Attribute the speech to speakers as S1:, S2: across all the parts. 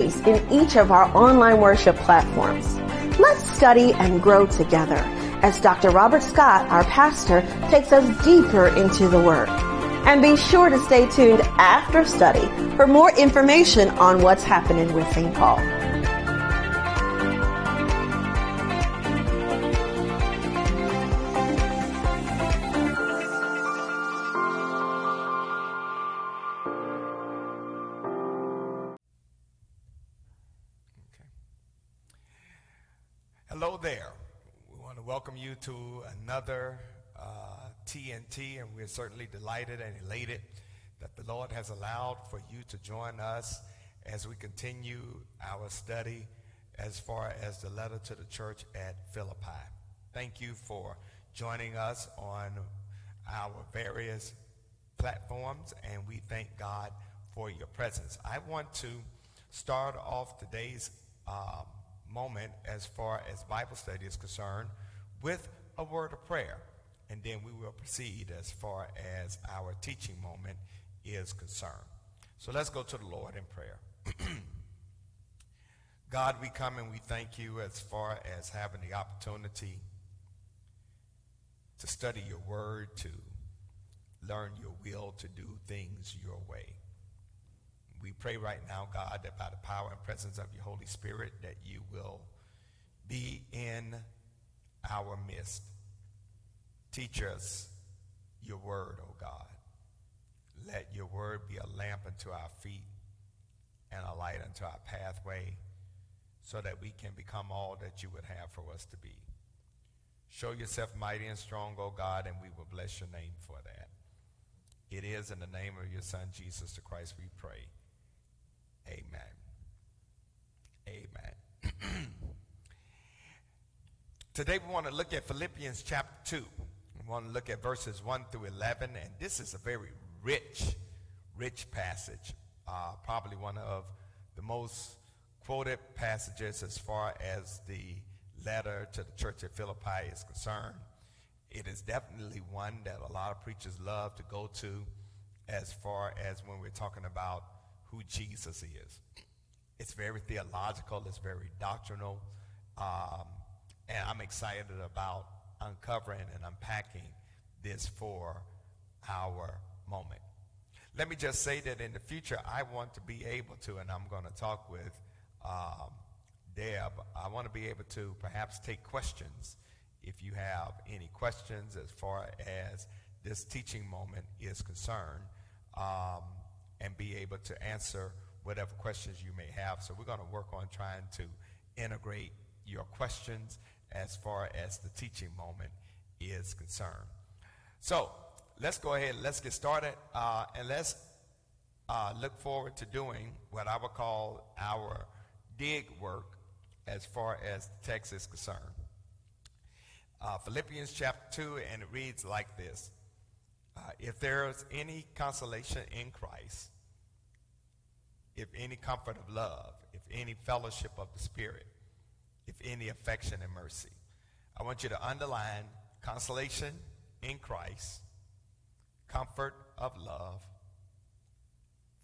S1: in each of our online worship platforms. Let's study and grow together as Dr. Robert Scott, our pastor, takes us deeper into the Word. And be sure to stay tuned after study for more information on what's happening with St. Paul.
S2: To another uh, TNT, and we're certainly delighted and elated that the Lord has allowed for you to join us as we continue our study as far as the letter to the church at Philippi. Thank you for joining us on our various platforms, and we thank God for your presence. I want to start off today's um, moment as far as Bible study is concerned with a word of prayer. And then we will proceed as far as our teaching moment is concerned. So let's go to the Lord in prayer. God, we come and we thank you as far as having the opportunity to study your word, to learn your will, to do things your way. We pray right now, God, that by the power and presence of your Holy Spirit, that you will be in our midst. Teach us your word, O oh God. Let your word be a lamp unto our feet and a light unto our pathway so that we can become all that you would have for us to be. Show yourself mighty and strong, O oh God, and we will bless your name for that. It is in the name of your Son, Jesus the Christ, we pray. Amen. Amen. Today we want to look at Philippians chapter 2. We want to look at verses 1 through 11, and this is a very rich, rich passage. Uh, probably one of the most quoted passages as far as the letter to the church at Philippi is concerned. It is definitely one that a lot of preachers love to go to as far as when we're talking about who Jesus is. It's very theological, it's very doctrinal, um, and I'm excited about uncovering and unpacking this for our moment. Let me just say that in the future, I want to be able to, and I'm going to talk with um, Deb, I want to be able to perhaps take questions if you have any questions as far as this teaching moment is concerned. Um, and be able to answer whatever questions you may have. So we're going to work on trying to integrate your questions as far as the teaching moment is concerned. So let's go ahead, let's get started, uh, and let's uh, look forward to doing what I would call our dig work as far as the text is concerned. Uh, Philippians chapter 2, and it reads like this uh, if there is any consolation in Christ, if any comfort of love, if any fellowship of the Spirit, if any affection and mercy. I want you to underline consolation in Christ, comfort of love,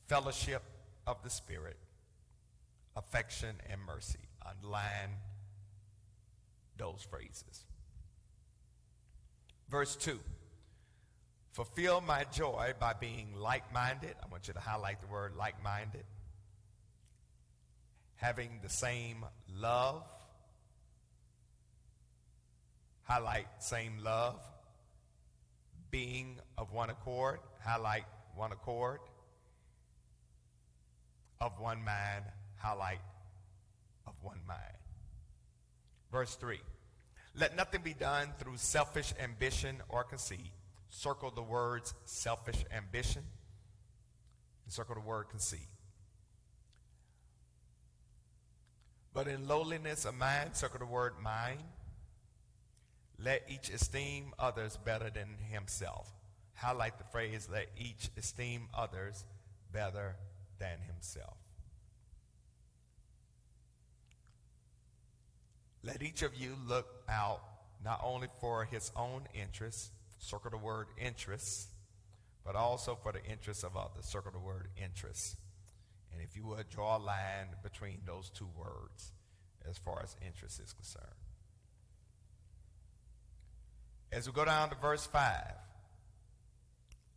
S2: fellowship of the Spirit, affection and mercy. Underline those phrases. Verse 2. Fulfill my joy by being like minded. I want you to highlight the word like minded. Having the same love. Highlight same love. Being of one accord. Highlight one accord. Of one mind. Highlight of one mind. Verse 3. Let nothing be done through selfish ambition or conceit circle the words selfish ambition, and circle the word conceit. But in lowliness of mind, circle the word mind. Let each esteem others better than himself. Highlight the phrase, let each esteem others better than himself. Let each of you look out not only for his own interests, circle the word interests, but also for the interests of others. Circle the word interests. And if you would draw a line between those two words as far as interest is concerned. As we go down to verse 5,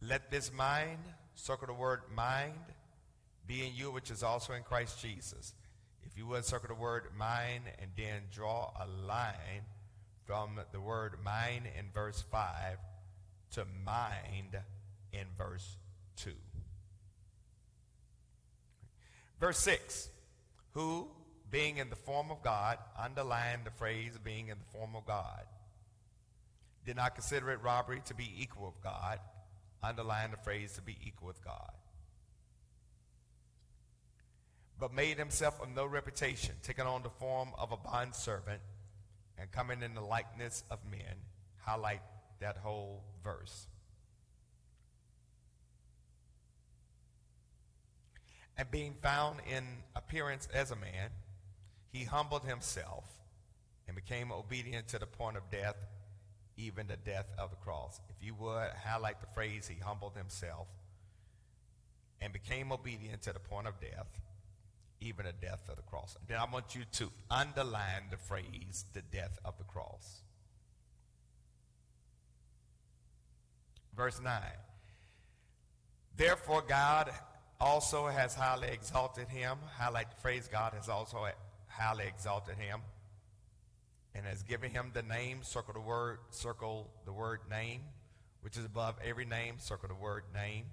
S2: let this mind, circle the word mind, be in you, which is also in Christ Jesus. If you would circle the word mind and then draw a line from the word mind in verse 5 to mind in verse 2. Verse 6 Who, being in the form of God, underline the phrase being in the form of God, did not consider it robbery to be equal with God, underline the phrase to be equal with God. But made himself of no reputation, taking on the form of a bondservant, and coming in the likeness of men. Highlight that whole verse. And being found in appearance as a man, he humbled himself and became obedient to the point of death, even the death of the cross. If you would highlight the phrase, he humbled himself and became obedient to the point of death, even the death of the cross. Then I want you to underline the phrase, the death of the cross. Verse 9. Therefore, God also has highly exalted him. Highlight the phrase God has also highly exalted him and has given him the name. Circle the word, circle the word name, which is above every name. Circle the word name.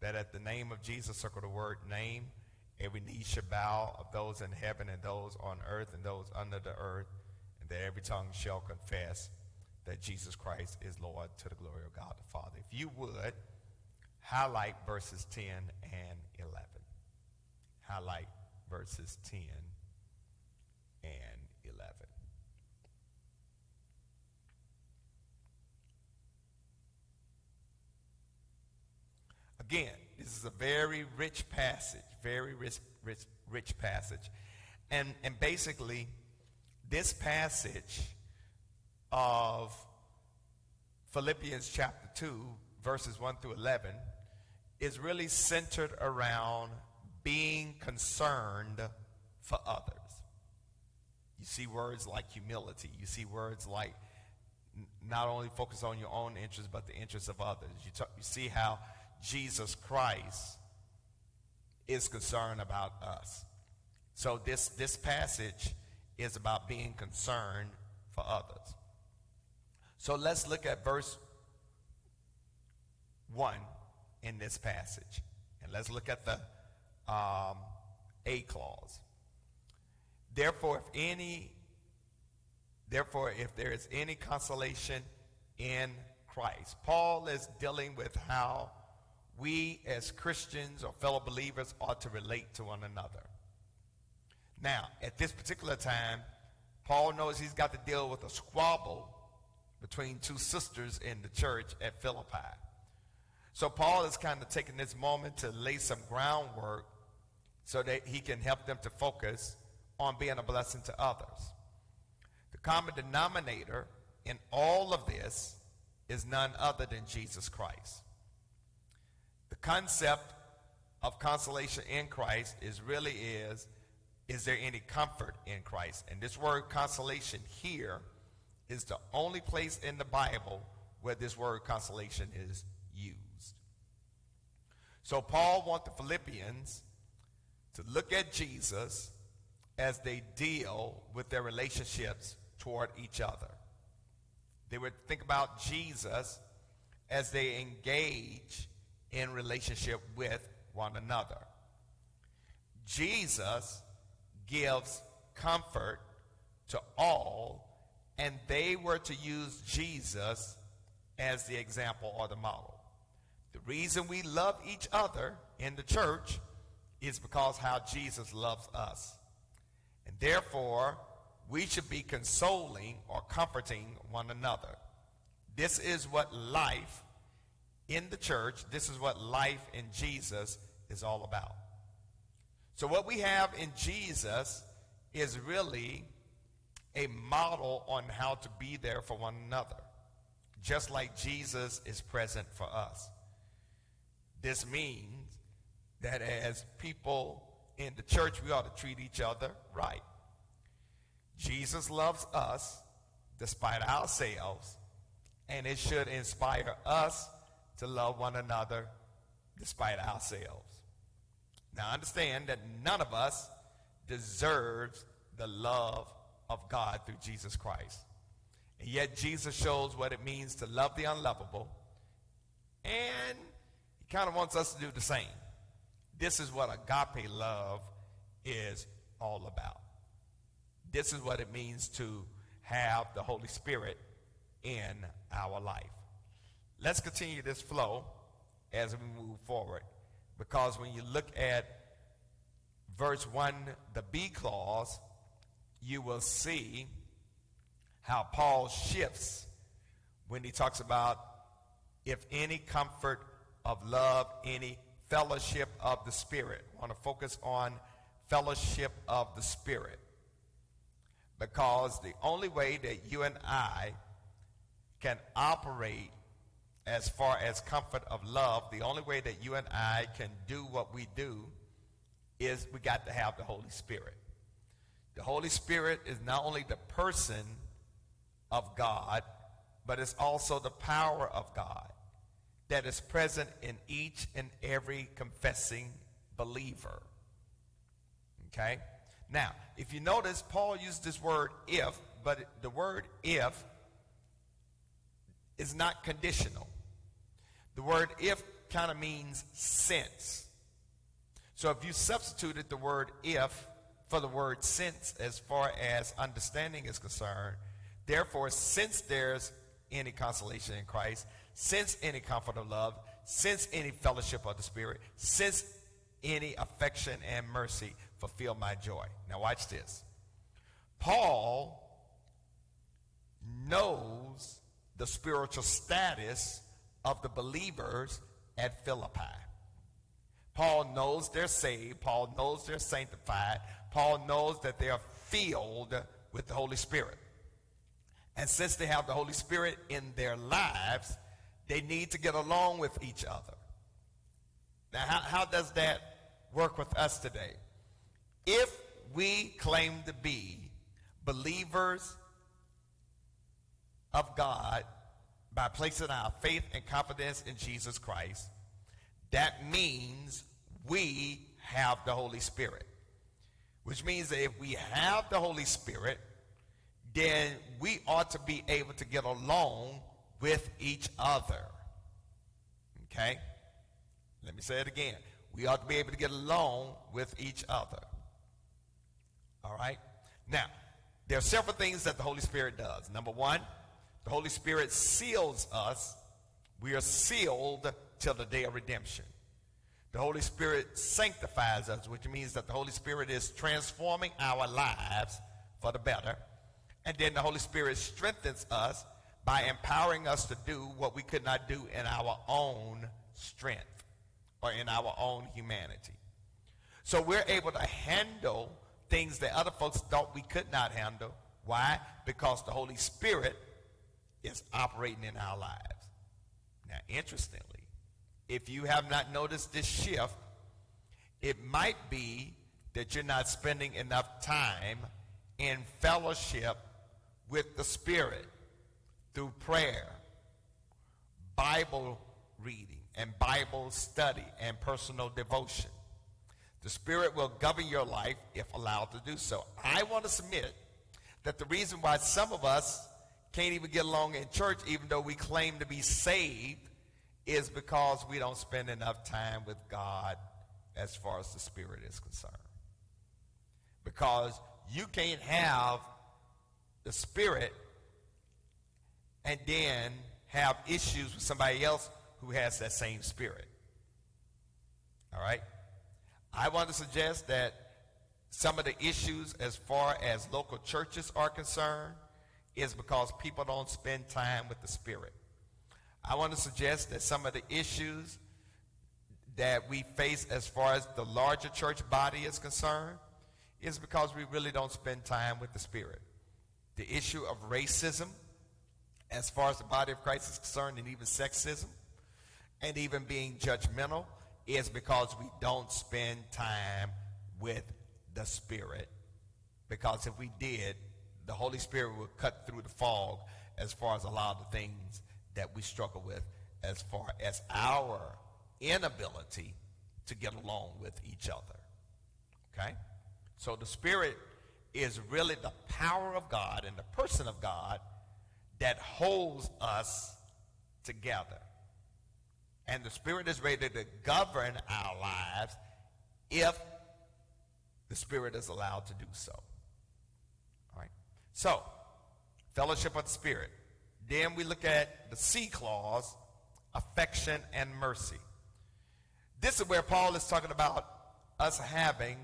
S2: That at the name of Jesus, circle the word name. Every knee shall bow of those in heaven and those on earth and those under the earth, and that every tongue shall confess that Jesus Christ is Lord to the glory of God the Father. If you would, highlight verses 10 and 11. Highlight verses 10 and 11. Again, this is a very rich passage, very rich, rich, rich passage. And, and basically, this passage of Philippians chapter 2, verses 1 through 11, is really centered around being concerned for others. You see words like humility. You see words like not only focus on your own interests, but the interests of others. You, you see how Jesus Christ is concerned about us. So this, this passage is about being concerned for others. So let's look at verse 1 in this passage. And let's look at the um, A clause. Therefore, if any, therefore, if there is any consolation in Christ, Paul is dealing with how we as Christians or fellow believers ought to relate to one another. Now, at this particular time, Paul knows he's got to deal with a squabble between two sisters in the church at Philippi. So Paul is kind of taking this moment to lay some groundwork so that he can help them to focus on being a blessing to others. The common denominator in all of this is none other than Jesus Christ. The concept of consolation in Christ is really is is there any comfort in Christ? And this word consolation here is the only place in the Bible where this word consolation is used. So Paul wants the Philippians to look at Jesus as they deal with their relationships toward each other. They would think about Jesus as they engage in relationship with one another. Jesus gives comfort to all, and they were to use Jesus as the example or the model. The reason we love each other in the church is because how Jesus loves us. And therefore, we should be consoling or comforting one another. This is what life in the church, this is what life in Jesus is all about. So, what we have in Jesus is really a model on how to be there for one another, just like Jesus is present for us. This means that as people in the church, we ought to treat each other right. Jesus loves us despite ourselves, and it should inspire us to love one another despite ourselves. Now, understand that none of us deserves the love of God through Jesus Christ. And yet, Jesus shows what it means to love the unlovable, and he kind of wants us to do the same. This is what agape love is all about. This is what it means to have the Holy Spirit in our life. Let's continue this flow as we move forward because when you look at verse 1, the B clause, you will see how Paul shifts when he talks about if any comfort of love, any fellowship of the Spirit. I want to focus on fellowship of the Spirit. Because the only way that you and I can operate as far as comfort of love, the only way that you and I can do what we do is we got to have the Holy Spirit. The Holy Spirit is not only the person of God, but it's also the power of God that is present in each and every confessing believer. Okay? Now, if you notice, Paul used this word if, but the word if is not conditional. The word if kind of means since. So if you substituted the word if for the word since as far as understanding is concerned, therefore, since there's any consolation in Christ, since any comfort of love, since any fellowship of the Spirit, since any affection and mercy, fulfill my joy. Now, watch this. Paul knows the spiritual status of the believers at Philippi. Paul knows they're saved. Paul knows they're sanctified. Paul knows that they are filled with the Holy Spirit. And since they have the Holy Spirit in their lives, they need to get along with each other. Now, how, how does that work with us today? If we claim to be believers of God by placing our faith and confidence in Jesus Christ, that means we have the Holy Spirit. Which means that if we have the Holy Spirit, then we ought to be able to get along with each other. Okay? Let me say it again. We ought to be able to get along with each other. All right? Now, there are several things that the Holy Spirit does. Number one, the Holy Spirit seals us. We are sealed till the day of redemption. The Holy Spirit sanctifies us, which means that the Holy Spirit is transforming our lives for the better. And then the Holy Spirit strengthens us by empowering us to do what we could not do in our own strength or in our own humanity. So we're able to handle things that other folks thought we could not handle. Why? Because the Holy Spirit is operating in our lives. Now, interestingly, if you have not noticed this shift, it might be that you're not spending enough time in fellowship with the Spirit through prayer, Bible reading, and Bible study and personal devotion. The Spirit will govern your life if allowed to do so. I want to submit that the reason why some of us can't even get along in church, even though we claim to be saved, is because we don't spend enough time with God as far as the Spirit is concerned. Because you can't have the Spirit and then have issues with somebody else who has that same Spirit. All right? I want to suggest that some of the issues as far as local churches are concerned is because people don't spend time with the Spirit. I want to suggest that some of the issues that we face as far as the larger church body is concerned is because we really don't spend time with the Spirit. The issue of racism, as far as the body of Christ is concerned, and even sexism, and even being judgmental, is because we don't spend time with the Spirit. Because if we did, the Holy Spirit will cut through the fog as far as a lot of the things that we struggle with as far as our inability to get along with each other. Okay? So the Spirit is really the power of God and the person of God that holds us together. And the Spirit is ready to govern our lives if the Spirit is allowed to do so. So, fellowship of the Spirit. Then we look at the C clause, affection and mercy. This is where Paul is talking about us having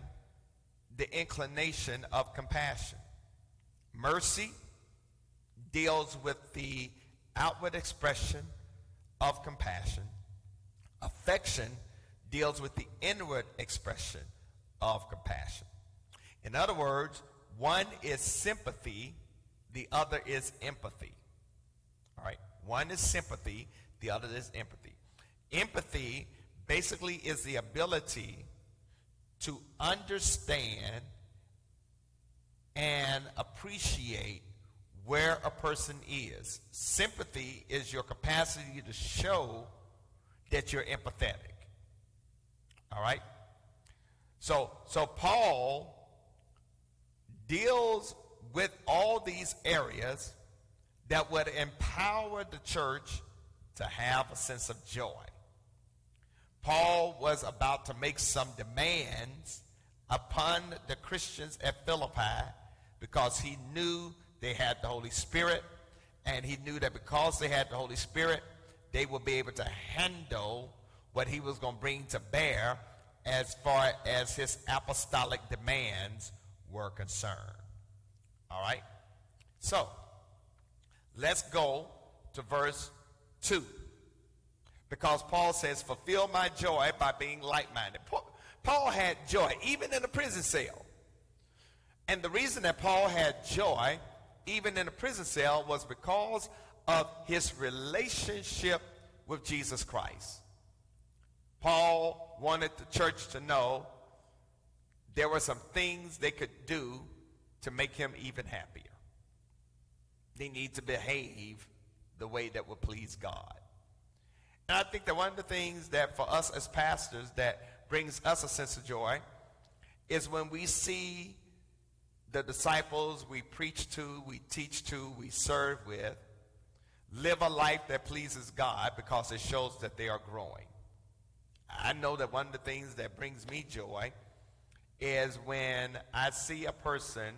S2: the inclination of compassion. Mercy deals with the outward expression of compassion. Affection deals with the inward expression of compassion. In other words, one is sympathy, the other is empathy. All right? One is sympathy, the other is empathy. Empathy basically is the ability to understand and appreciate where a person is. Sympathy is your capacity to show that you're empathetic. All right? So, so Paul deals with all these areas that would empower the church to have a sense of joy. Paul was about to make some demands upon the Christians at Philippi because he knew they had the Holy Spirit, and he knew that because they had the Holy Spirit, they would be able to handle what he was going to bring to bear as far as his apostolic demands were concerned. All right? So, let's go to verse 2. Because Paul says, fulfill my joy by being like-minded. Paul had joy, even in a prison cell. And the reason that Paul had joy, even in a prison cell, was because of his relationship with Jesus Christ. Paul wanted the church to know there were some things they could do to make him even happier. They need to behave the way that would please God. And I think that one of the things that for us as pastors that brings us a sense of joy is when we see the disciples we preach to, we teach to, we serve with, live a life that pleases God because it shows that they are growing. I know that one of the things that brings me joy is when I see a person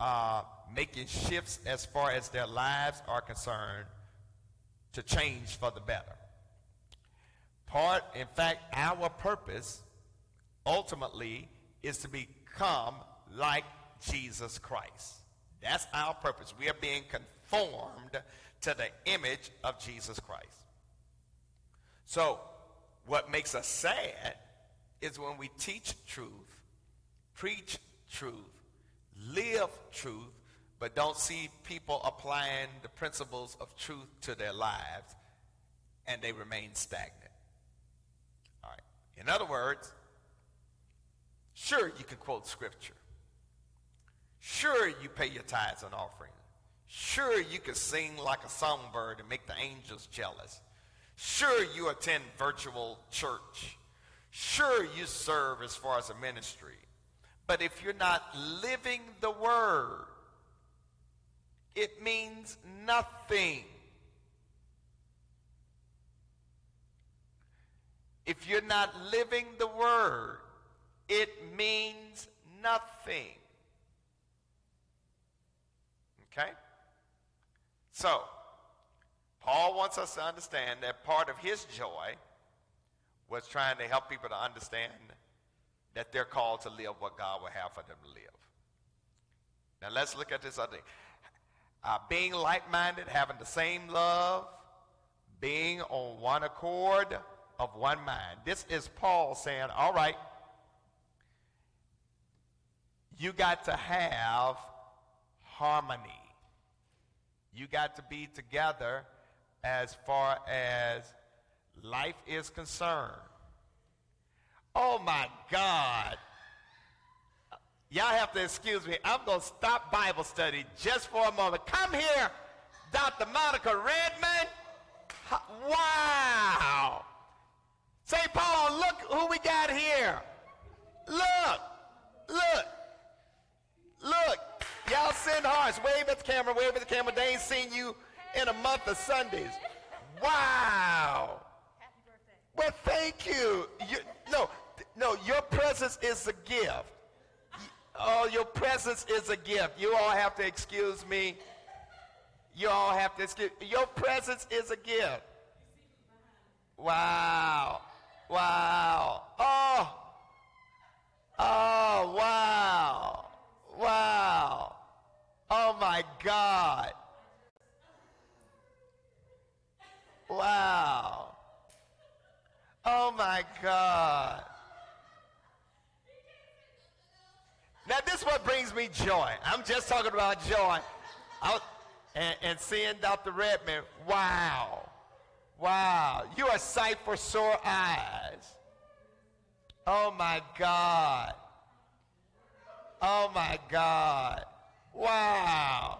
S2: uh, making shifts as far as their lives are concerned to change for the better part, in fact, our purpose ultimately is to become like Jesus Christ. That's our purpose. We are being conformed to the image of Jesus Christ. So, what makes us sad is when we teach truth, preach truth, live truth, but don't see people applying the principles of truth to their lives and they remain stagnant. All right. In other words, sure you can quote scripture. Sure you pay your tithes and offering. Sure you can sing like a songbird and make the angels jealous. Sure you attend virtual church. Sure you serve as far as a ministry. But if you're not living the word, it means nothing. If you're not living the word, it means nothing. Okay? So, Paul wants us to understand that part of his joy was trying to help people to understand that they're called to live what God would have for them to live. Now let's look at this other thing. Uh, being like-minded, having the same love, being on one accord, of one mind. This is Paul saying, all right, you got to have harmony. You got to be together as far as life is concerned. Oh my God. Y'all have to excuse me. I'm going to stop Bible study just for a moment. Come here, Dr. Monica Redmond. Wow. St. Paul, look who we got here. Look, look, look. Y'all send hearts. Wave at the camera, wave at the camera. They ain't seen you in a month of Sundays. Wow. Well, thank you. you. No, no, your presence is a gift. Oh, your presence is a gift. You all have to excuse me. You all have to excuse. Your presence is a gift. Wow. Wow. Oh. Oh, wow. Wow. Oh, my God. Wow. Oh, my God. Now, this is what brings me joy. I'm just talking about joy. and, and seeing Dr. Redmond, wow. Wow. You are sight for sore eyes. Oh, my God. Oh, my God. Wow.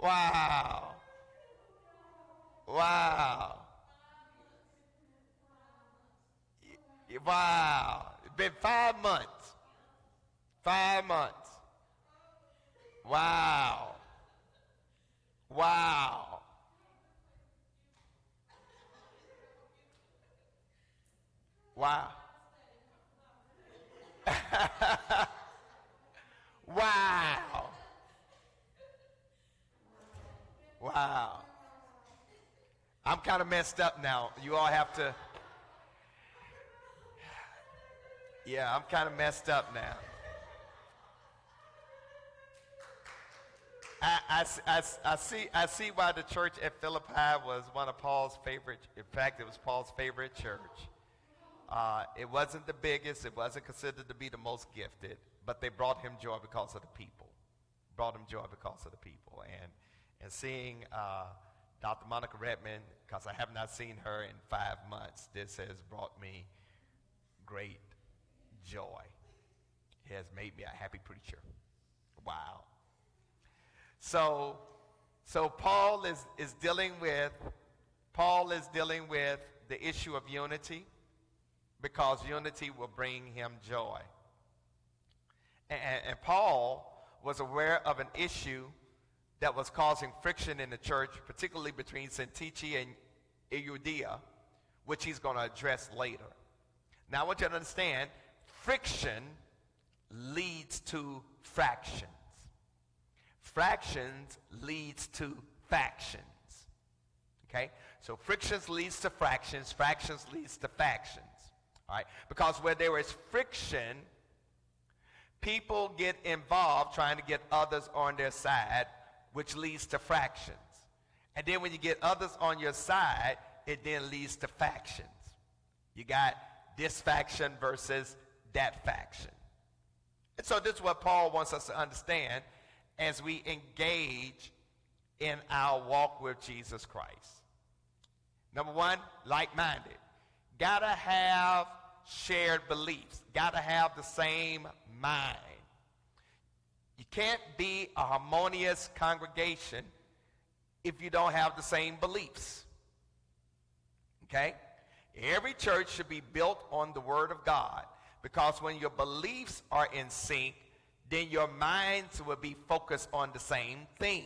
S2: Wow. Wow. Wow. It's been five months. Five months. Wow. Wow. Wow. wow. Wow. I'm kind of messed up now. You all have to. Yeah, I'm kind of messed up now. I, I, see, I see why the church at Philippi was one of Paul's favorite. In fact, it was Paul's favorite church. Uh, it wasn't the biggest. It wasn't considered to be the most gifted, but they brought him joy because of the people. Brought him joy because of the people. And, and seeing uh, Dr. Monica Redmond, because I have not seen her in five months, this has brought me great joy. It has made me a happy preacher. Wow. So, so Paul is, is dealing with, Paul is dealing with the issue of unity because unity will bring him joy. And, and Paul was aware of an issue that was causing friction in the church, particularly between Syntyche and Euodia, which he's going to address later. Now, I want you to understand, friction leads to fraction fractions leads to factions. Okay? So frictions leads to fractions, fractions leads to factions. All right? Because where there is friction, people get involved trying to get others on their side, which leads to fractions. And then when you get others on your side, it then leads to factions. You got this faction versus that faction. And so this is what Paul wants us to understand as we engage in our walk with Jesus Christ. Number one, like minded. Gotta have shared beliefs, gotta have the same mind. You can't be a harmonious congregation if you don't have the same beliefs. Okay? Every church should be built on the Word of God because when your beliefs are in sync, then your minds will be focused on the same thing.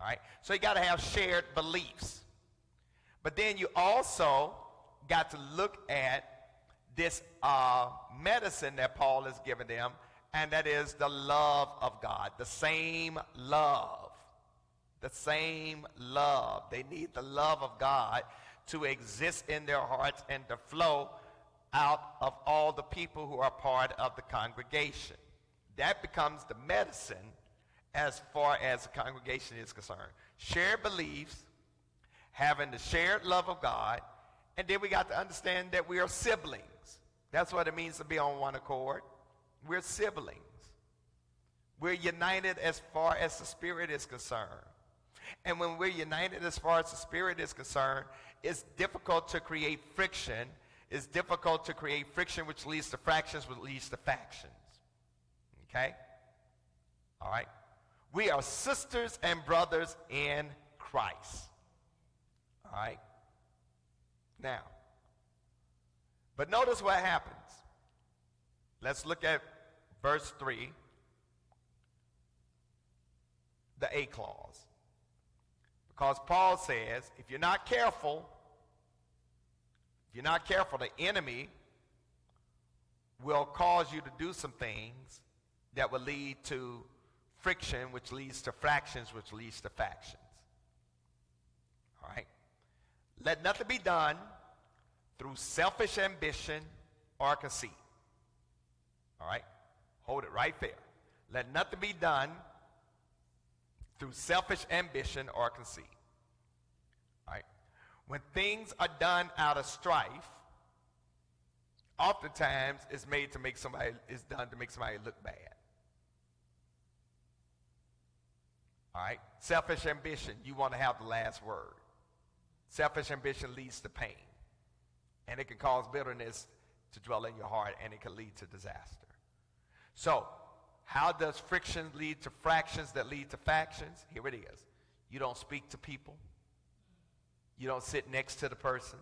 S2: All right? So you got to have shared beliefs. But then you also got to look at this uh, medicine that Paul has given them, and that is the love of God. The same love. The same love. They need the love of God to exist in their hearts and to flow out of all the people who are part of the congregation. That becomes the medicine as far as the congregation is concerned. Shared beliefs, having the shared love of God, and then we got to understand that we are siblings. That's what it means to be on one accord. We're siblings. We're united as far as the Spirit is concerned. And when we're united as far as the Spirit is concerned, it's difficult to create friction. It's difficult to create friction, which leads to fractions, which leads to factions. Okay? All right? We are sisters and brothers in Christ. All right? Now, but notice what happens. Let's look at verse 3, the A clause. Because Paul says, if you're not careful, if you're not careful, the enemy will cause you to do some things that will lead to friction, which leads to fractions, which leads to factions. All right? Let nothing be done through selfish ambition or conceit. All right? Hold it right there. Let nothing be done through selfish ambition or conceit. All right? When things are done out of strife, oftentimes it's made to make somebody, it's done to make somebody look bad. All right? Selfish ambition, you want to have the last word. Selfish ambition leads to pain. And it can cause bitterness to dwell in your heart, and it can lead to disaster. So, how does friction lead to fractions that lead to factions? Here it is. You don't speak to people. You don't sit next to the person.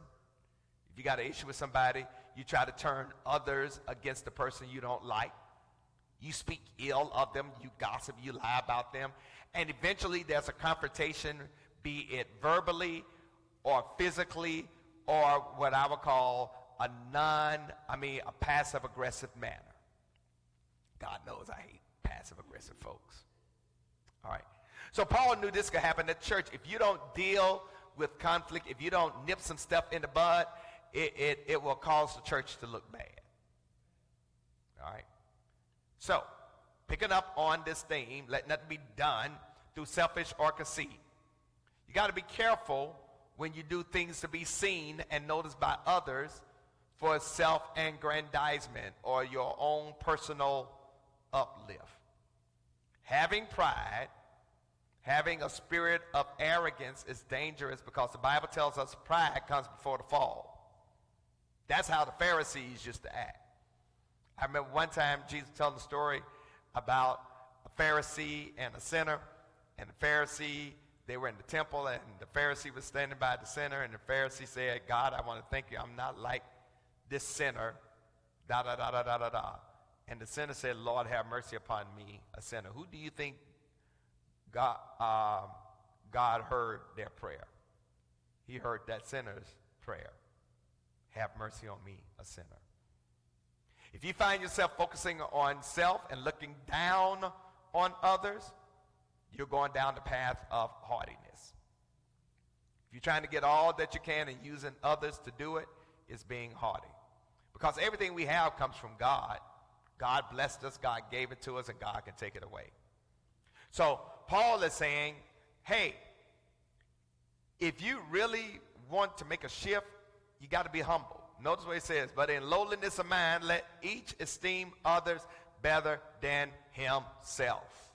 S2: If you got an issue with somebody, you try to turn others against the person you don't like. You speak ill of them. You gossip. You lie about them. And eventually there's a confrontation, be it verbally or physically or what I would call a non, I mean, a passive aggressive manner. God knows I hate passive aggressive folks. All right. So Paul knew this could happen at church. If you don't deal with conflict, if you don't nip some stuff in the bud, it, it, it will cause the church to look bad. All right. So, picking up on this theme, let nothing be done through selfish or conceit. You got to be careful when you do things to be seen and noticed by others for self-aggrandizement or your own personal uplift. Having pride, having a spirit of arrogance is dangerous because the Bible tells us pride comes before the fall. That's how the Pharisees used to act. I remember one time Jesus telling the story about a Pharisee and a sinner, and the Pharisee, they were in the temple, and the Pharisee was standing by the sinner, and the Pharisee said, God, I want to thank you. I'm not like this sinner, da da da da da da da. And the sinner said, Lord, have mercy upon me, a sinner. Who do you think God, uh, God heard their prayer? He heard that sinner's prayer. Have mercy on me, a sinner. If you find yourself focusing on self and looking down on others, you're going down the path of haughtiness. If you're trying to get all that you can and using others to do it, it's being haughty. Because everything we have comes from God. God blessed us, God gave it to us, and God can take it away. So Paul is saying, hey, if you really want to make a shift, you got to be humble. Notice what he says, but in lowliness of mind, let each esteem others better than himself.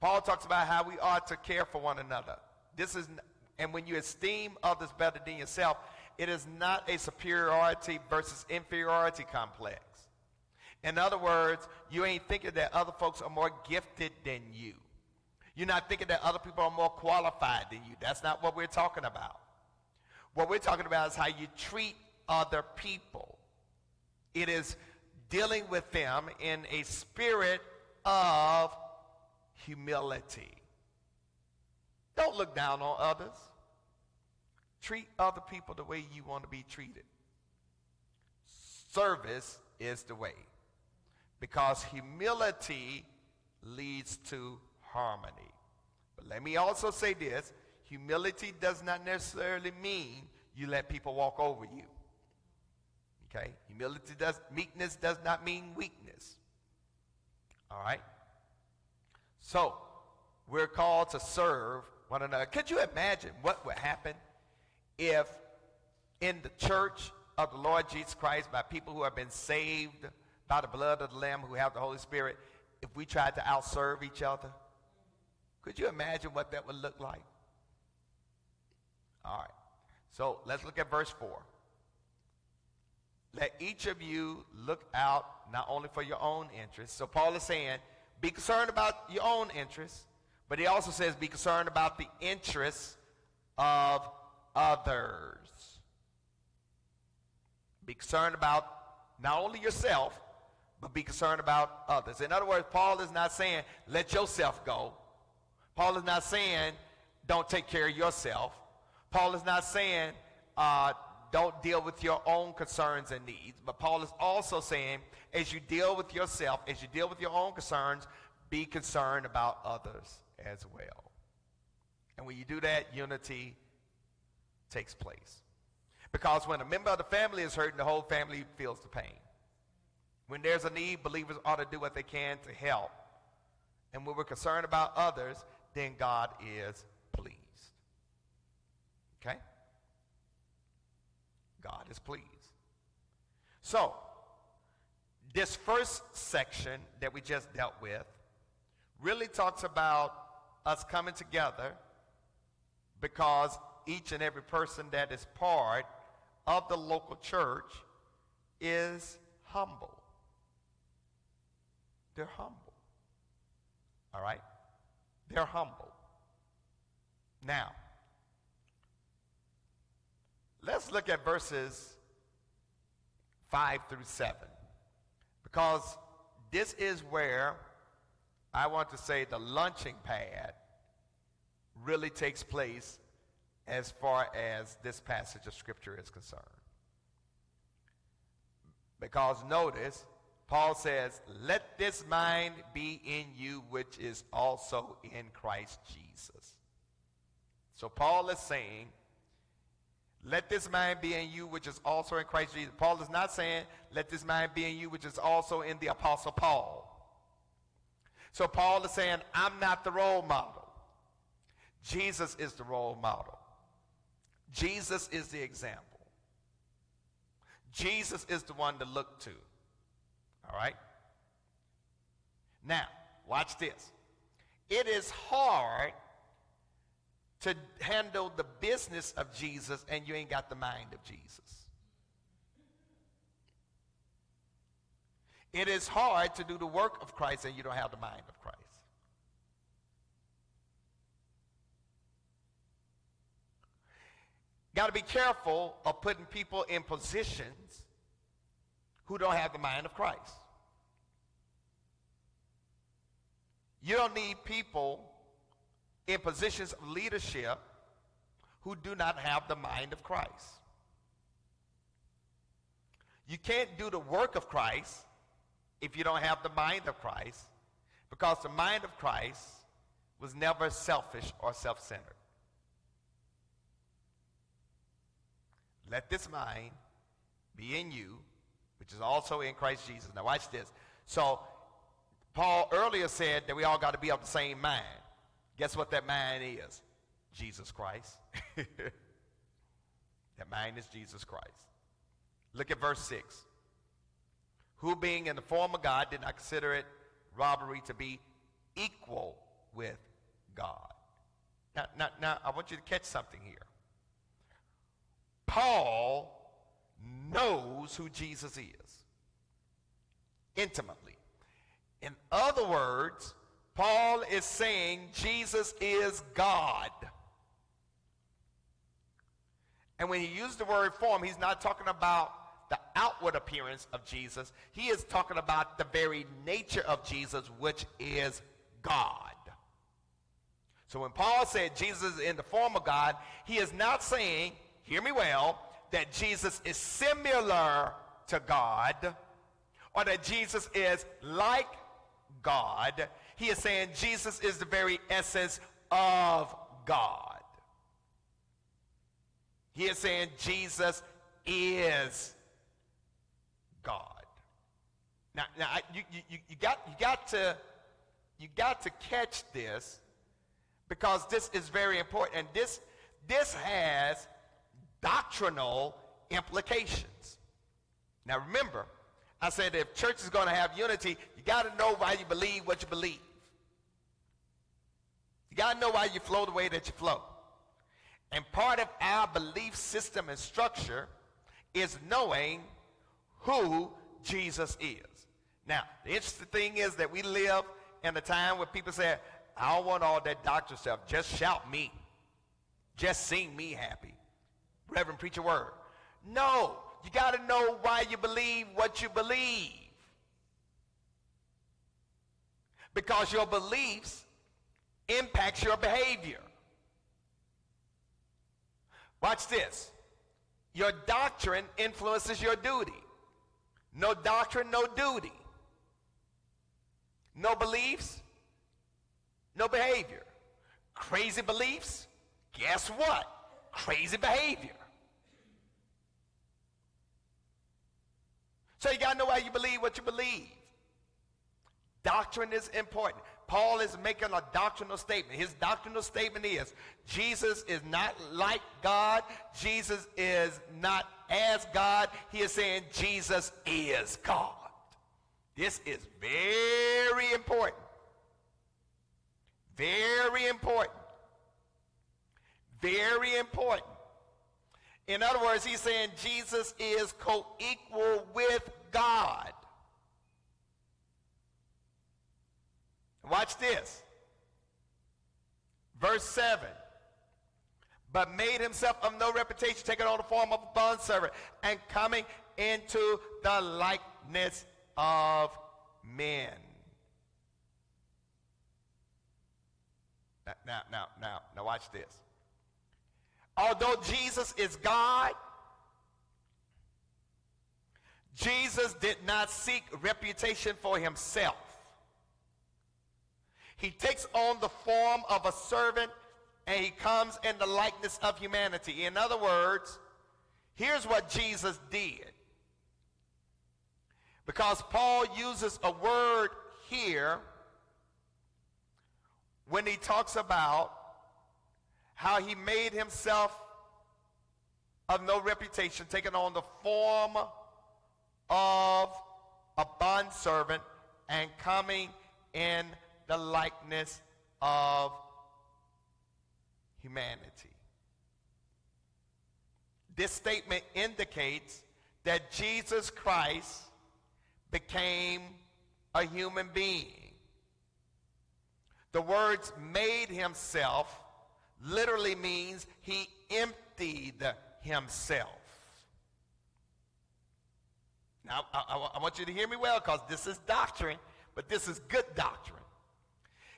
S2: Paul talks about how we ought to care for one another. This is, and when you esteem others better than yourself, it is not a superiority versus inferiority complex. In other words, you ain't thinking that other folks are more gifted than you. You're not thinking that other people are more qualified than you. That's not what we're talking about. What we're talking about is how you treat other people. It is dealing with them in a spirit of humility. Don't look down on others. Treat other people the way you want to be treated. Service is the way. Because humility leads to harmony. But let me also say this humility does not necessarily mean you let people walk over you. Okay? Humility does, meekness does not mean weakness. All right? So, we're called to serve one another. Could you imagine what would happen if in the church of the Lord Jesus Christ, by people who have been saved by the blood of the Lamb, who have the Holy Spirit, if we tried to outserve each other? Could you imagine what that would look like? All right. So let's look at verse 4. let each of you look out not only for your own interests. So Paul is saying, be concerned about your own interests, but he also says, be concerned about the interests of others. Be concerned about not only yourself, but be concerned about others. In other words, Paul is not saying, let yourself go. Paul is not saying, don't take care of yourself. Paul is not saying, uh, don't deal with your own concerns and needs. But Paul is also saying, as you deal with yourself, as you deal with your own concerns, be concerned about others as well. And when you do that, unity takes place. Because when a member of the family is hurting, the whole family feels the pain. When there's a need, believers ought to do what they can to help. And when we're concerned about others, then God is. Okay? God is pleased. So, this first section that we just dealt with really talks about us coming together because each and every person that is part of the local church is humble. They're humble. All right? They're humble. Now, let's look at verses 5 through 7. Because this is where I want to say the launching pad really takes place as far as this passage of Scripture is concerned. Because notice, Paul says, Let this mind be in you, which is also in Christ Jesus. So Paul is saying, Let this mind be in you, which is also in Christ Jesus. Paul is not saying, Let this mind be in you, which is also in the Apostle Paul. So Paul is saying, I'm not the role model. Jesus is the role model. Jesus is the example. Jesus is the one to look to. All right? Now, watch this. It is hard to handle the business of Jesus and you ain't got the mind of Jesus. It is hard to do the work of Christ and you don't have the mind of Christ. Got to be careful of putting people in positions who don't have the mind of Christ. You don't need people in positions of leadership who do not have the mind of Christ. You can't do the work of Christ if you don't have the mind of Christ because the mind of Christ was never selfish or self centered. Let this mind be in you, which is also in Christ Jesus. Now, watch this. So, Paul earlier said that we all got to be of the same mind. Guess what that mind is? Jesus Christ. that mind is Jesus Christ. Look at verse 6. Who, being in the form of God, did not consider it robbery to be equal with God. Now, now, now I want you to catch something here. Paul knows who Jesus is intimately. In other words, Paul is saying Jesus is God. And when he used the word form, he's not talking about the outward appearance of Jesus. He is talking about the very nature of Jesus, which is God. So when Paul said Jesus is in the form of God, he is not saying, hear me well, that Jesus is similar to God or that Jesus is like God. He is saying Jesus is the very essence of God. He is saying Jesus is God. Now, now you, you, you, got, you, got to, you got to catch this because this is very important. And this, this has doctrinal implications. Now remember, I said if church is going to have unity, you got to know why you believe what you believe. To know why you flow the way that you flow. And part of our belief system and structure is knowing who Jesus is. Now, the interesting thing is that we live in a time where people say, I don't want all that doctor stuff. Just shout me. Just sing me happy. Reverend, preach a word. No, you got to know why you believe what you believe. Because your beliefs impacts your behavior. Watch this. Your doctrine influences your duty. No doctrine, no duty. No beliefs, no behavior. Crazy beliefs, guess what? Crazy behavior. So you got to know why you believe what you believe. Doctrine is important. Paul is making a doctrinal statement. His doctrinal statement is Jesus is not like God. Jesus is not as God. He is saying Jesus is God. This is very important. Very important. Very important. In other words, he's saying Jesus is co equal with God. Watch this. Verse 7. But made himself of no reputation, taking on the form of a bondservant, and coming into the likeness of men. Now, now, now, now, watch this. Although Jesus is God, Jesus did not seek reputation for himself. He takes on the form of a servant and he comes in the likeness of humanity. In other words, here's what Jesus did. Because Paul uses a word here when he talks about how he made himself of no reputation, taking on the form of a bondservant and coming in the likeness of humanity. This statement indicates that Jesus Christ became a human being. The words made himself literally means he emptied himself. Now, I, I, I want you to hear me well because this is doctrine, but this is good doctrine.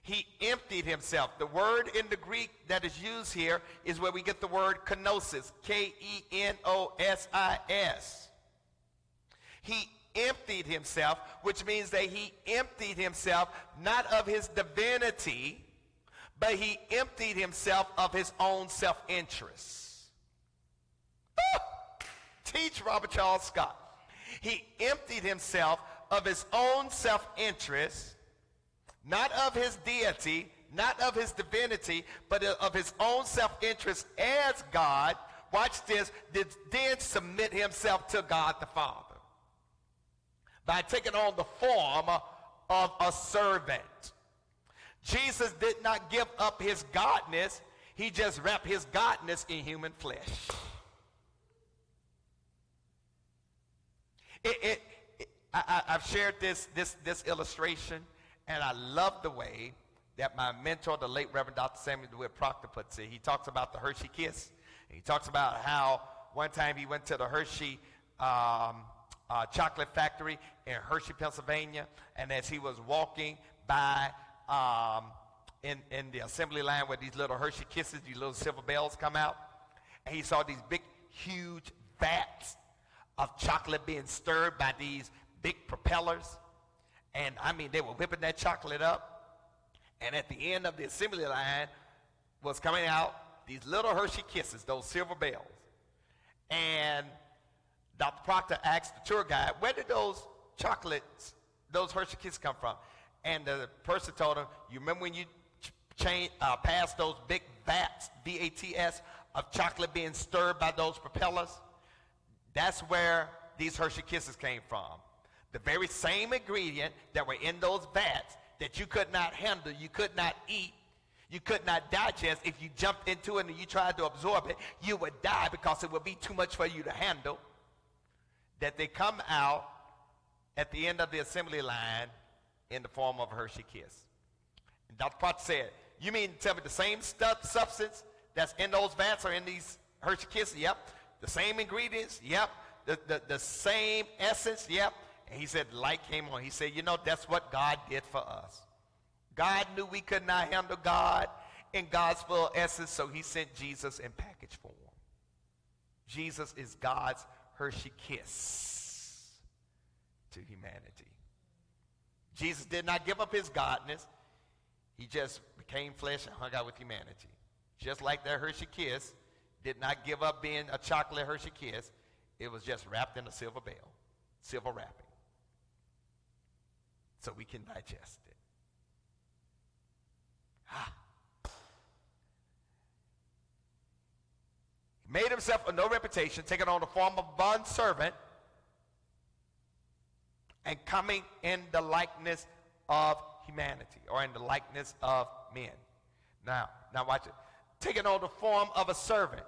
S2: He emptied himself. The word in the Greek that is used here is where we get the word kenosis, K E N O S I S. He emptied himself, which means that he emptied himself not of his divinity, but he emptied himself of his own self interest. Teach Robert Charles Scott. He emptied himself of his own self interest not of his deity, not of his divinity, but of his own self-interest as God, watch this, did then submit himself to God the Father by taking on the form of a servant. Jesus did not give up his godness, he just wrapped his godness in human flesh. It, it, it, I, have shared this, this, this illustration and I love the way that my mentor, the late Reverend Dr. Samuel DeWitt Proctor, puts it. He talks about the Hershey Kiss. He talks about how one time he went to the Hershey um, uh, chocolate factory in Hershey, Pennsylvania, and as he was walking by um, in, in the assembly line where these little Hershey Kisses, these little silver bells come out, and he saw these big, huge vats of chocolate being stirred by these big propellers. And I mean, they were whipping that chocolate up. And at the end of the assembly line was coming out these little Hershey Kisses, those silver bells. And Dr. Proctor asked the tour guide, where did those chocolates, those Hershey Kisses come from? And the person told him, you remember when you ch- uh, passed those big vats, V-A-T-S, of chocolate being stirred by those propellers? That's where these Hershey Kisses came from. The very same ingredient that were in those vats that you could not handle, you could not eat, you could not digest. If you jumped into it and you tried to absorb it, you would die because it would be too much for you to handle. that they come out at the end of the assembly line in the form of a Hershey kiss. And Dr. Potts said, You mean tell me the same stuff, substance that's in those vats are in these Hershey kisses? Yep. The same ingredients? Yep. The, the, the same essence? Yep. And he said, Light came on. He said, You know, that's what God did for us. God knew we could not handle God in God's full essence, so he sent Jesus in package form. Jesus is God's Hershey kiss to humanity. Jesus did not give up his godness. He just became flesh and hung out with humanity. Just like that Hershey kiss did not give up being a chocolate Hershey kiss. It was just wrapped in a silver bell, silver wrapping. So we can digest it. Ah. He made himself of no reputation, taking on the form of a bond servant, and coming in the likeness of humanity, or in the likeness of men. Now, now watch it. Taking on the form of a servant.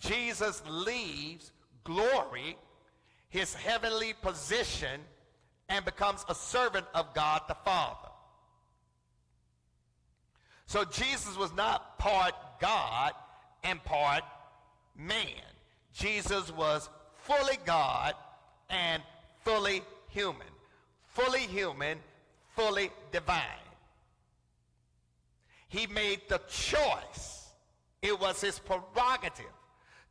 S2: Jesus leaves glory, his heavenly position, and becomes a servant of God the Father. So Jesus was not part God and part man. Jesus was fully God and fully human. Fully human, fully divine. He made the choice. It was his prerogative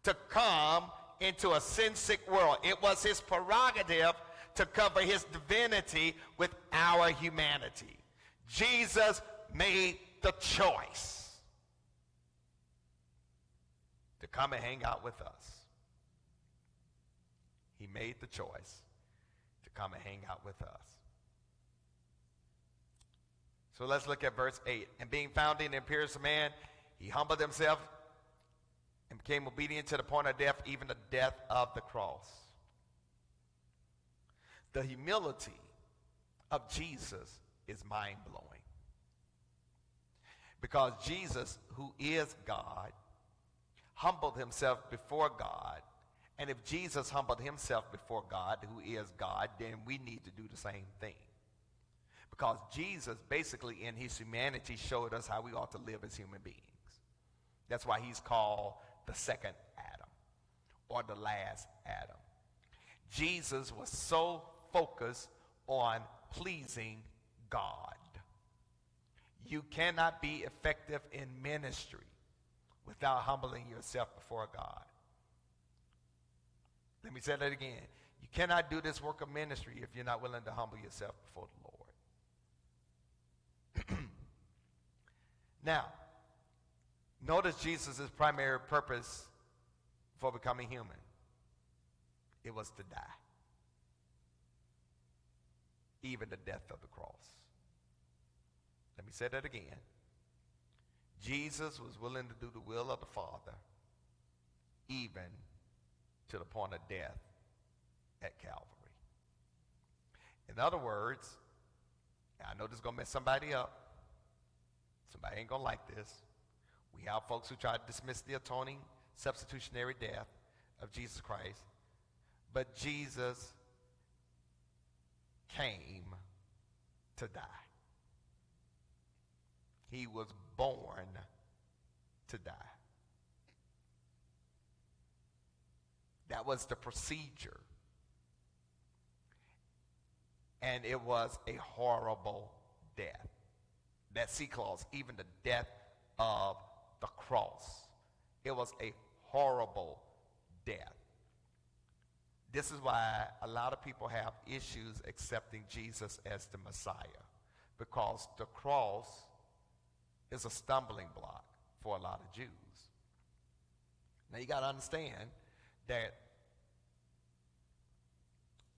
S2: to come into a sin sick world. It was his prerogative to cover his divinity with our humanity. Jesus made the choice to come and hang out with us. He made the choice to come and hang out with us. So let's look at verse 8. And being found in the appearance of man, he humbled himself and became obedient to the point of death, even the death of the cross. The humility of Jesus is mind blowing. Because Jesus, who is God, humbled himself before God. And if Jesus humbled himself before God, who is God, then we need to do the same thing. Because Jesus, basically, in his humanity, showed us how we ought to live as human beings. That's why he's called the second Adam or the last Adam. Jesus was so focused on pleasing God. You cannot be effective in ministry without humbling yourself before God. Let me say that again. You cannot do this work of ministry if you're not willing to humble yourself before the Lord. now, notice Jesus' primary purpose for becoming human. It was to die. Even the death of the cross. Let me say that again. Jesus was willing to do the will of the Father, even to the point of death at Calvary. In other words, I know this is going to mess somebody up. Somebody ain't going to like this. We have folks who try to dismiss the atoning, substitutionary death of Jesus Christ. But Jesus came to die. He was born to die. That was the procedure. And it was a horrible death. That C clause, even the death of the cross. It was a horrible death. This is why a lot of people have issues accepting Jesus as the Messiah because the cross is a stumbling block for a lot of Jews. Now you got to understand that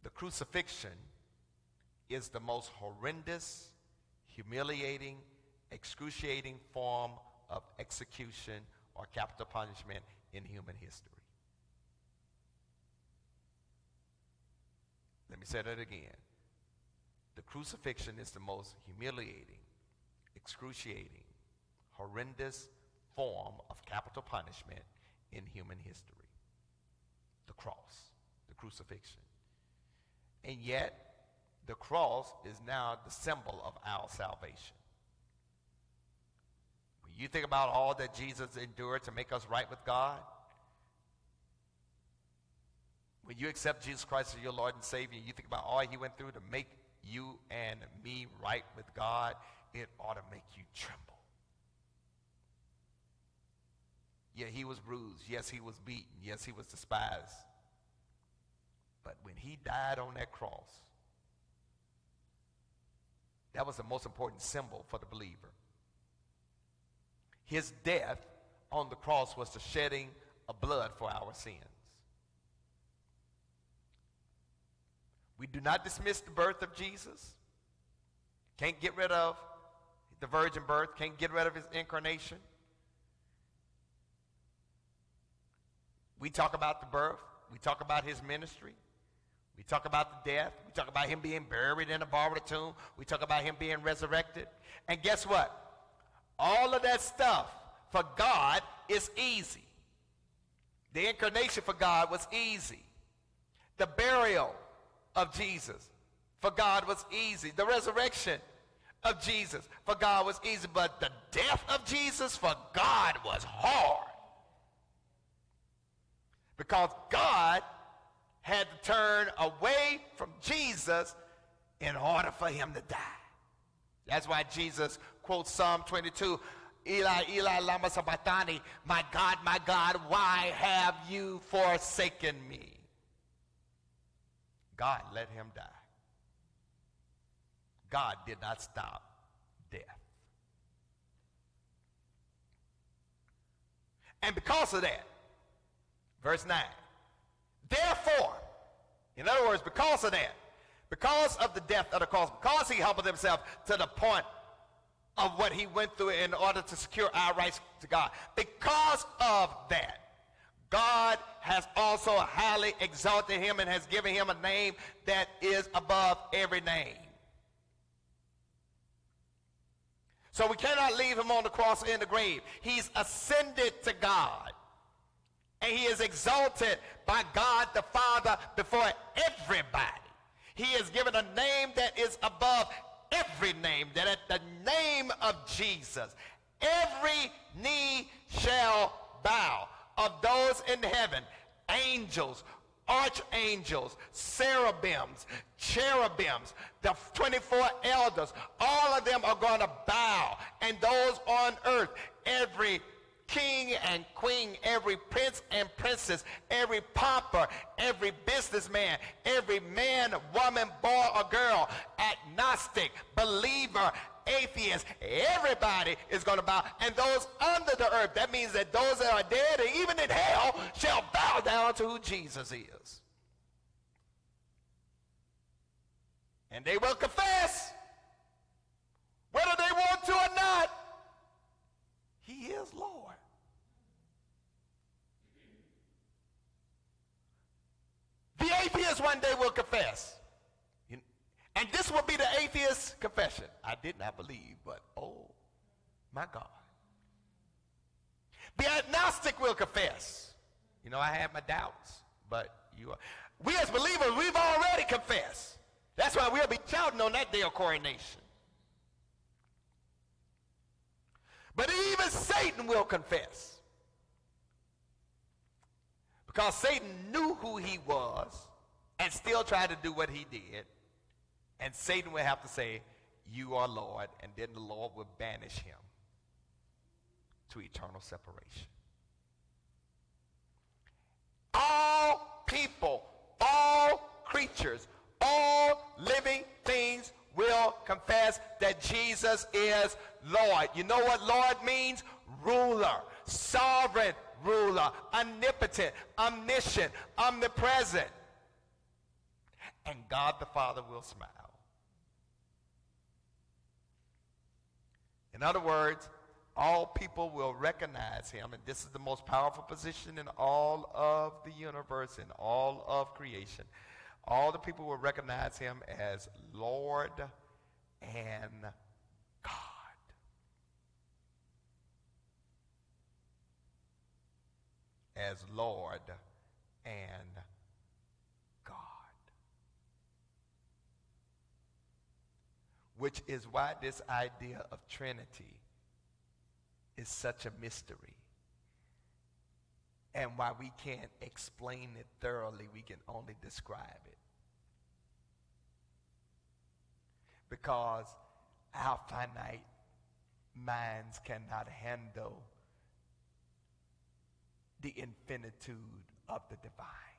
S2: the crucifixion is the most horrendous, humiliating, excruciating form of execution or capital punishment in human history. Let me say that again. The crucifixion is the most humiliating, excruciating, horrendous form of capital punishment in human history the cross, the crucifixion. And yet, the cross is now the symbol of our salvation. When you think about all that Jesus endured to make us right with God, when you accept Jesus Christ as your Lord and Savior, you think about all he went through to make you and me right with God, it ought to make you tremble. Yeah, he was bruised. Yes, he was beaten. Yes, he was despised. But when he died on that cross, that was the most important symbol for the believer. His death on the cross was the shedding of blood for our sins. We do not dismiss the birth of Jesus. Can't get rid of the virgin birth, can't get rid of his incarnation. We talk about the birth, we talk about his ministry, we talk about the death, we talk about him being buried in a borrowed tomb, we talk about him being resurrected. And guess what? All of that stuff for God is easy. The incarnation for God was easy. The burial of Jesus for God was easy. The resurrection of Jesus for God was easy. But the death of Jesus for God was hard. Because God had to turn away from Jesus in order for him to die. That's why Jesus quotes Psalm 22, Eli, Eli, lama sabachthani, my God, my God, why have you forsaken me? God let him die. God did not stop death. And because of that, verse 9, therefore, in other words, because of that, because of the death of the cross, because he humbled himself to the point of what he went through in order to secure our rights to God, because of that, God has also highly exalted him and has given him a name that is above every name. So we cannot leave him on the cross in the grave. He's ascended to God. And he is exalted by God the Father before everybody. He is given a name that is above every name, that at the name of Jesus, every knee shall bow of those in heaven, angels, archangels, cherubims, cherubims, the 24 elders, all of them are going to bow. And those on earth, every king and queen, every prince and princess, every pauper, every businessman, every man, woman, boy, or girl, agnostic, believer, atheist, everybody is going to bow. And those under the earth, that means that those that are dead and even in hell shall bow down to who Jesus is. And they will confess, whether they want to or not, he is Lord. The atheists one day will confess. And this will be the atheist confession. I did not believe, but oh my God. The agnostic will confess. You know, I have my doubts, but you are. We as believers, we've already confessed. That's why we'll be shouting on that day of coronation. But even Satan will confess. Because Satan knew who he was and still tried to do what he did. And Satan will have to say, You are Lord, and then the Lord will banish him to eternal separation. All people, all creatures, all living things will confess that Jesus is Lord. You know what Lord means? Ruler, sovereign ruler, omnipotent, omniscient, omnipresent. And God the Father will smile. In other words, all people will recognize him, and this is the most powerful position in all of the universe, in all of creation. All the people will recognize him as Lord and God. As Lord and God. Which is why this idea of Trinity is such a mystery. And why we can't explain it thoroughly, we can only describe it. Because our finite minds cannot handle the infinitude of the divine.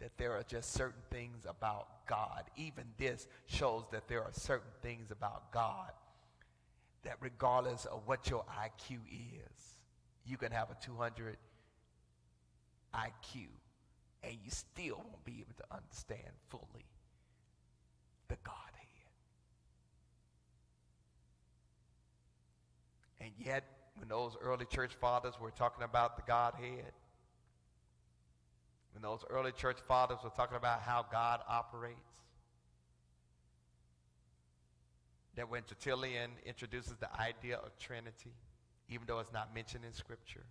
S2: That there are just certain things about God. Even this shows that there are certain things about God that, regardless of what your IQ is, you can have a 200 IQ and you still won't be able to understand fully the Godhead. And yet, when those early church fathers were talking about the Godhead, when those early church fathers were talking about how God operates, that when Tertullian introduces the idea of Trinity, even though it's not mentioned in Scripture,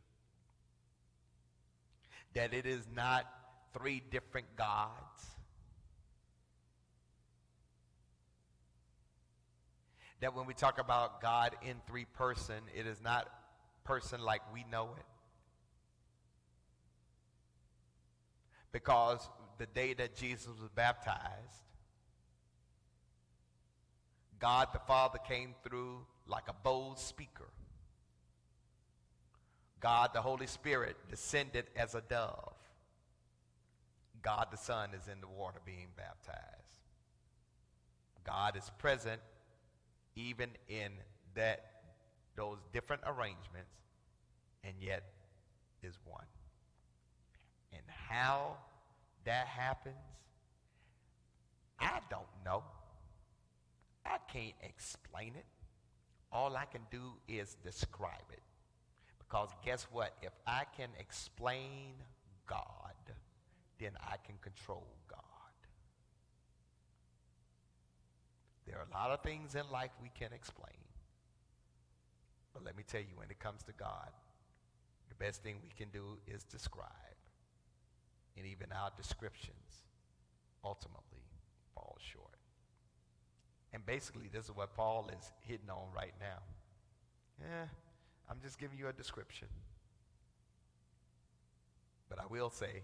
S2: that it is not three different gods. That when we talk about God in three person, it is not person like we know it. Because the day that Jesus was baptized, God the Father came through like a bold speaker. God the Holy Spirit descended as a dove. God the Son is in the water being baptized. God is present even in that those different arrangements and yet is one. And how that happens, I don't know. I can't explain it. All I can do is describe it. Because guess what? If I can explain God, then I can control God. There are a lot of things in life we can explain. But let me tell you, when it comes to God, the best thing we can do is describe. And even our descriptions ultimately fall short. And basically, this is what Paul is hitting on right now. Yeah, I'm just giving you a description. But I will say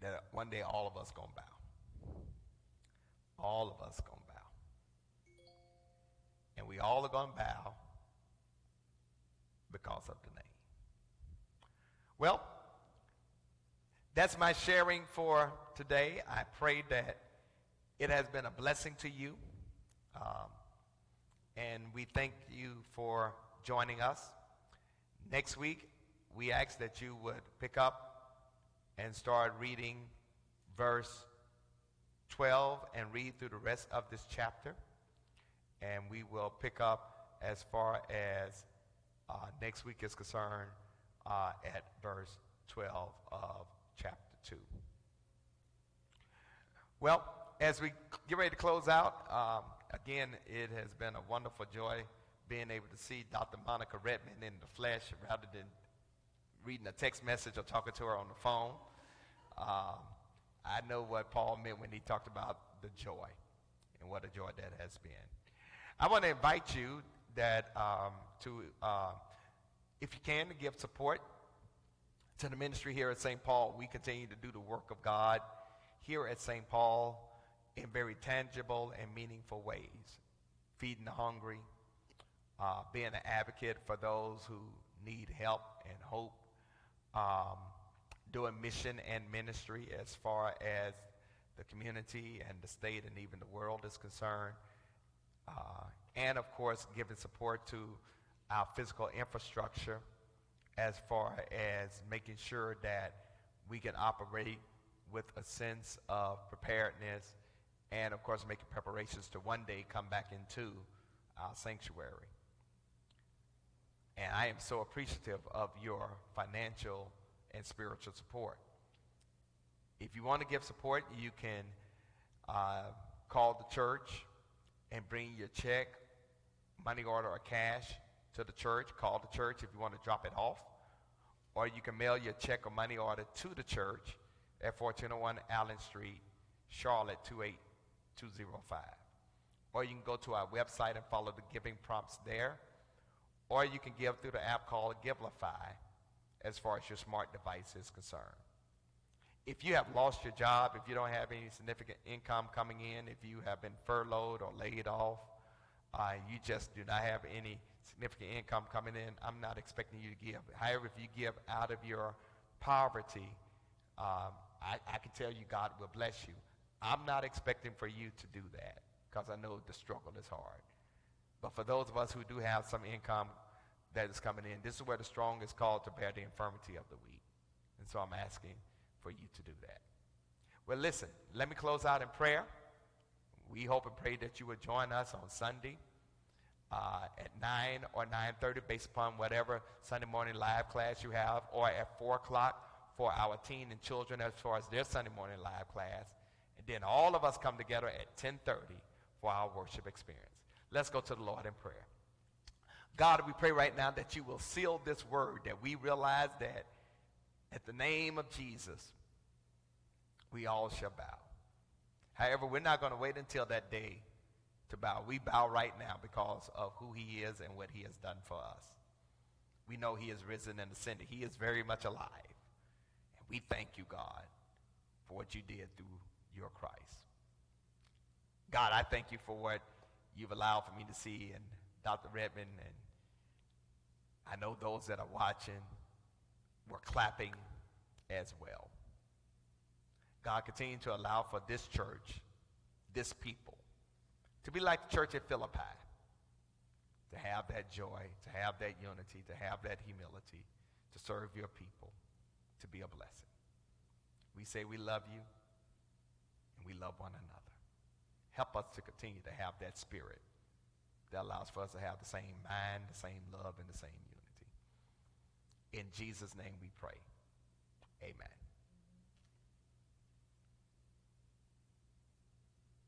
S2: that one day all of us to bow. All of us to bow. And we all are to bow because of the name. Well, that's my sharing for today. I pray that it has been a blessing to you. Um, and we thank you for joining us. Next week, we ask that you would pick up and start reading verse 12 and read through the rest of this chapter. And we will pick up as far as uh, next week is concerned uh, at verse 12 of chapter 2. Well, as we get ready to close out, um, again, it has been a wonderful joy being able to see Dr. Monica Redmond in the flesh rather than reading a text message or talking to her on the phone. Um, I know what Paul meant when he talked about the joy and what a joy that has been. I want to invite you that um, to, uh, if you can, to give support to the ministry here at St. Paul. We continue to do the work of God here at St. Paul in very tangible and meaningful ways. Feeding the hungry, uh, being an advocate for those who need help and hope, um, doing mission and ministry as far as the community and the state and even the world is concerned. Uh, and of course, giving support to our physical infrastructure as far as making sure that we can operate with a sense of preparedness and, of course, making preparations to one day come back into our sanctuary. And I am so appreciative of your financial and spiritual support. If you want to give support, you can uh, call the church and bring your check, money order, or cash to the church. Call the church if you want to drop it off. Or you can mail your check or money order to the church at 1401 Allen Street, Charlotte 28205. or you can go to our website and follow the giving prompts there, or you can give through the app called Givelify as far as your smart device is concerned. If you have lost your job, if you don't have any significant income coming in, if you have been furloughed or laid off, uh, you just do not have any significant income coming in, I'm not expecting you to give. However, if you give out of your poverty, um, I, I can tell you God will bless you. I'm not expecting for you to do that because I know the struggle is hard. But for those of us who do have some income that is coming in, this is where the strong is called to bear the infirmity of the weak. And so I'm asking for you to do that. Well, listen, let me close out in prayer. We hope and pray that you will join us on Sunday uh, at 9 or 9.30 based upon whatever Sunday morning live class you have, or at 4 o'clock for our teen and children as far as their Sunday morning live class. And then all of us come together at 10.30 for our worship experience. Let's go to the Lord in prayer. God, we pray right now that you will seal this word, that we realize that at the name of Jesus, we all shall bow. However, we're not going to wait until that day to bow. We bow right now because of who he is and what he has done for us. We know he is risen and ascended. He is very much alive. And we thank you, God, for what you did through your Christ. God, I thank you for what you've allowed for me to see and Dr. Redmond. And I know those that are watching were clapping as well. God, continue to allow for this church, this people, to be like the church at Philippi, to have that joy, to have that unity, to have that humility, to serve your people, to be a blessing. We say we love you and we love one another. Help us to continue to have that spirit that allows for us to have the same mind, the same love, and the same unity. In Jesus' name we pray. Amen.